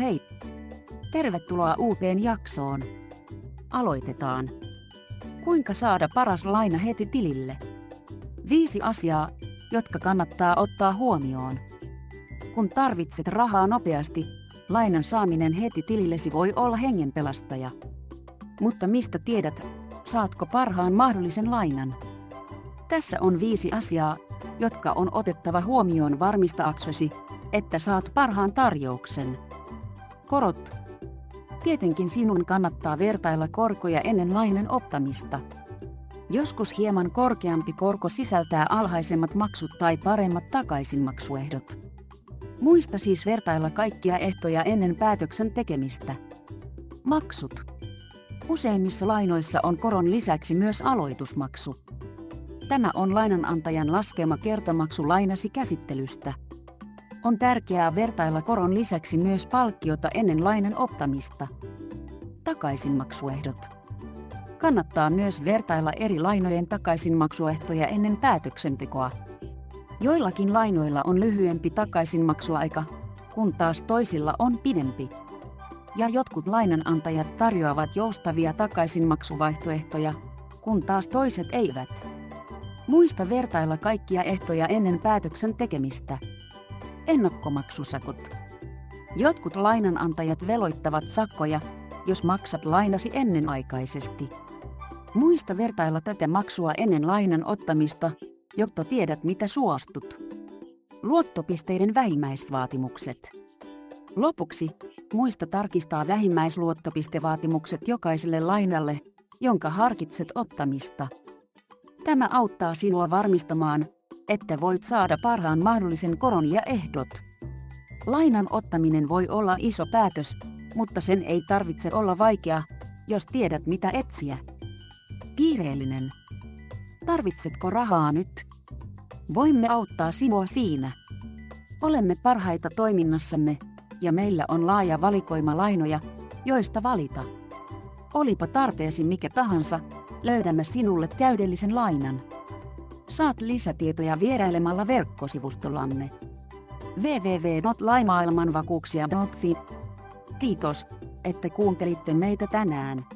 Hei! Tervetuloa uuteen jaksoon. Aloitetaan. Kuinka saada paras laina heti tilille? Viisi asiaa, jotka kannattaa ottaa huomioon. Kun tarvitset rahaa nopeasti, lainan saaminen heti tilillesi voi olla hengenpelastaja. Mutta mistä tiedät, saatko parhaan mahdollisen lainan? Tässä on viisi asiaa, jotka on otettava huomioon varmistaaksesi, että saat parhaan tarjouksen. Korot. Tietenkin sinun kannattaa vertailla korkoja ennen lainan ottamista. Joskus hieman korkeampi korko sisältää alhaisemmat maksut tai paremmat takaisinmaksuehdot. Muista siis vertailla kaikkia ehtoja ennen päätöksen tekemistä. Maksut. Useimmissa lainoissa on koron lisäksi myös aloitusmaksu. Tämä on lainanantajan laskema kertomaksu lainasi käsittelystä. On tärkeää vertailla koron lisäksi myös palkkiota ennen lainan ottamista. Takaisinmaksuehdot. Kannattaa myös vertailla eri lainojen takaisinmaksuehtoja ennen päätöksentekoa. Joillakin lainoilla on lyhyempi takaisinmaksuaika, kun taas toisilla on pidempi. Ja jotkut lainanantajat tarjoavat joustavia takaisinmaksuvaihtoehtoja, kun taas toiset eivät. Muista vertailla kaikkia ehtoja ennen päätöksen tekemistä. Ennakkomaksusakot. Jotkut lainanantajat veloittavat sakkoja, jos maksat lainasi ennenaikaisesti. Muista vertailla tätä maksua ennen lainan ottamista, jotta tiedät mitä suostut. Luottopisteiden vähimmäisvaatimukset. Lopuksi, muista tarkistaa vähimmäisluottopistevaatimukset jokaiselle lainalle, jonka harkitset ottamista. Tämä auttaa sinua varmistamaan, että voit saada parhaan mahdollisen koron ja ehdot. Lainan ottaminen voi olla iso päätös, mutta sen ei tarvitse olla vaikea, jos tiedät mitä etsiä. Kiireellinen. Tarvitsetko rahaa nyt? Voimme auttaa sinua siinä. Olemme parhaita toiminnassamme, ja meillä on laaja valikoima lainoja, joista valita. Olipa tarpeesi mikä tahansa, löydämme sinulle täydellisen lainan. Saat lisätietoja vierailemalla verkkosivustollamme www.laimaailmanvakuuksia.fi. Kiitos, että kuuntelitte meitä tänään.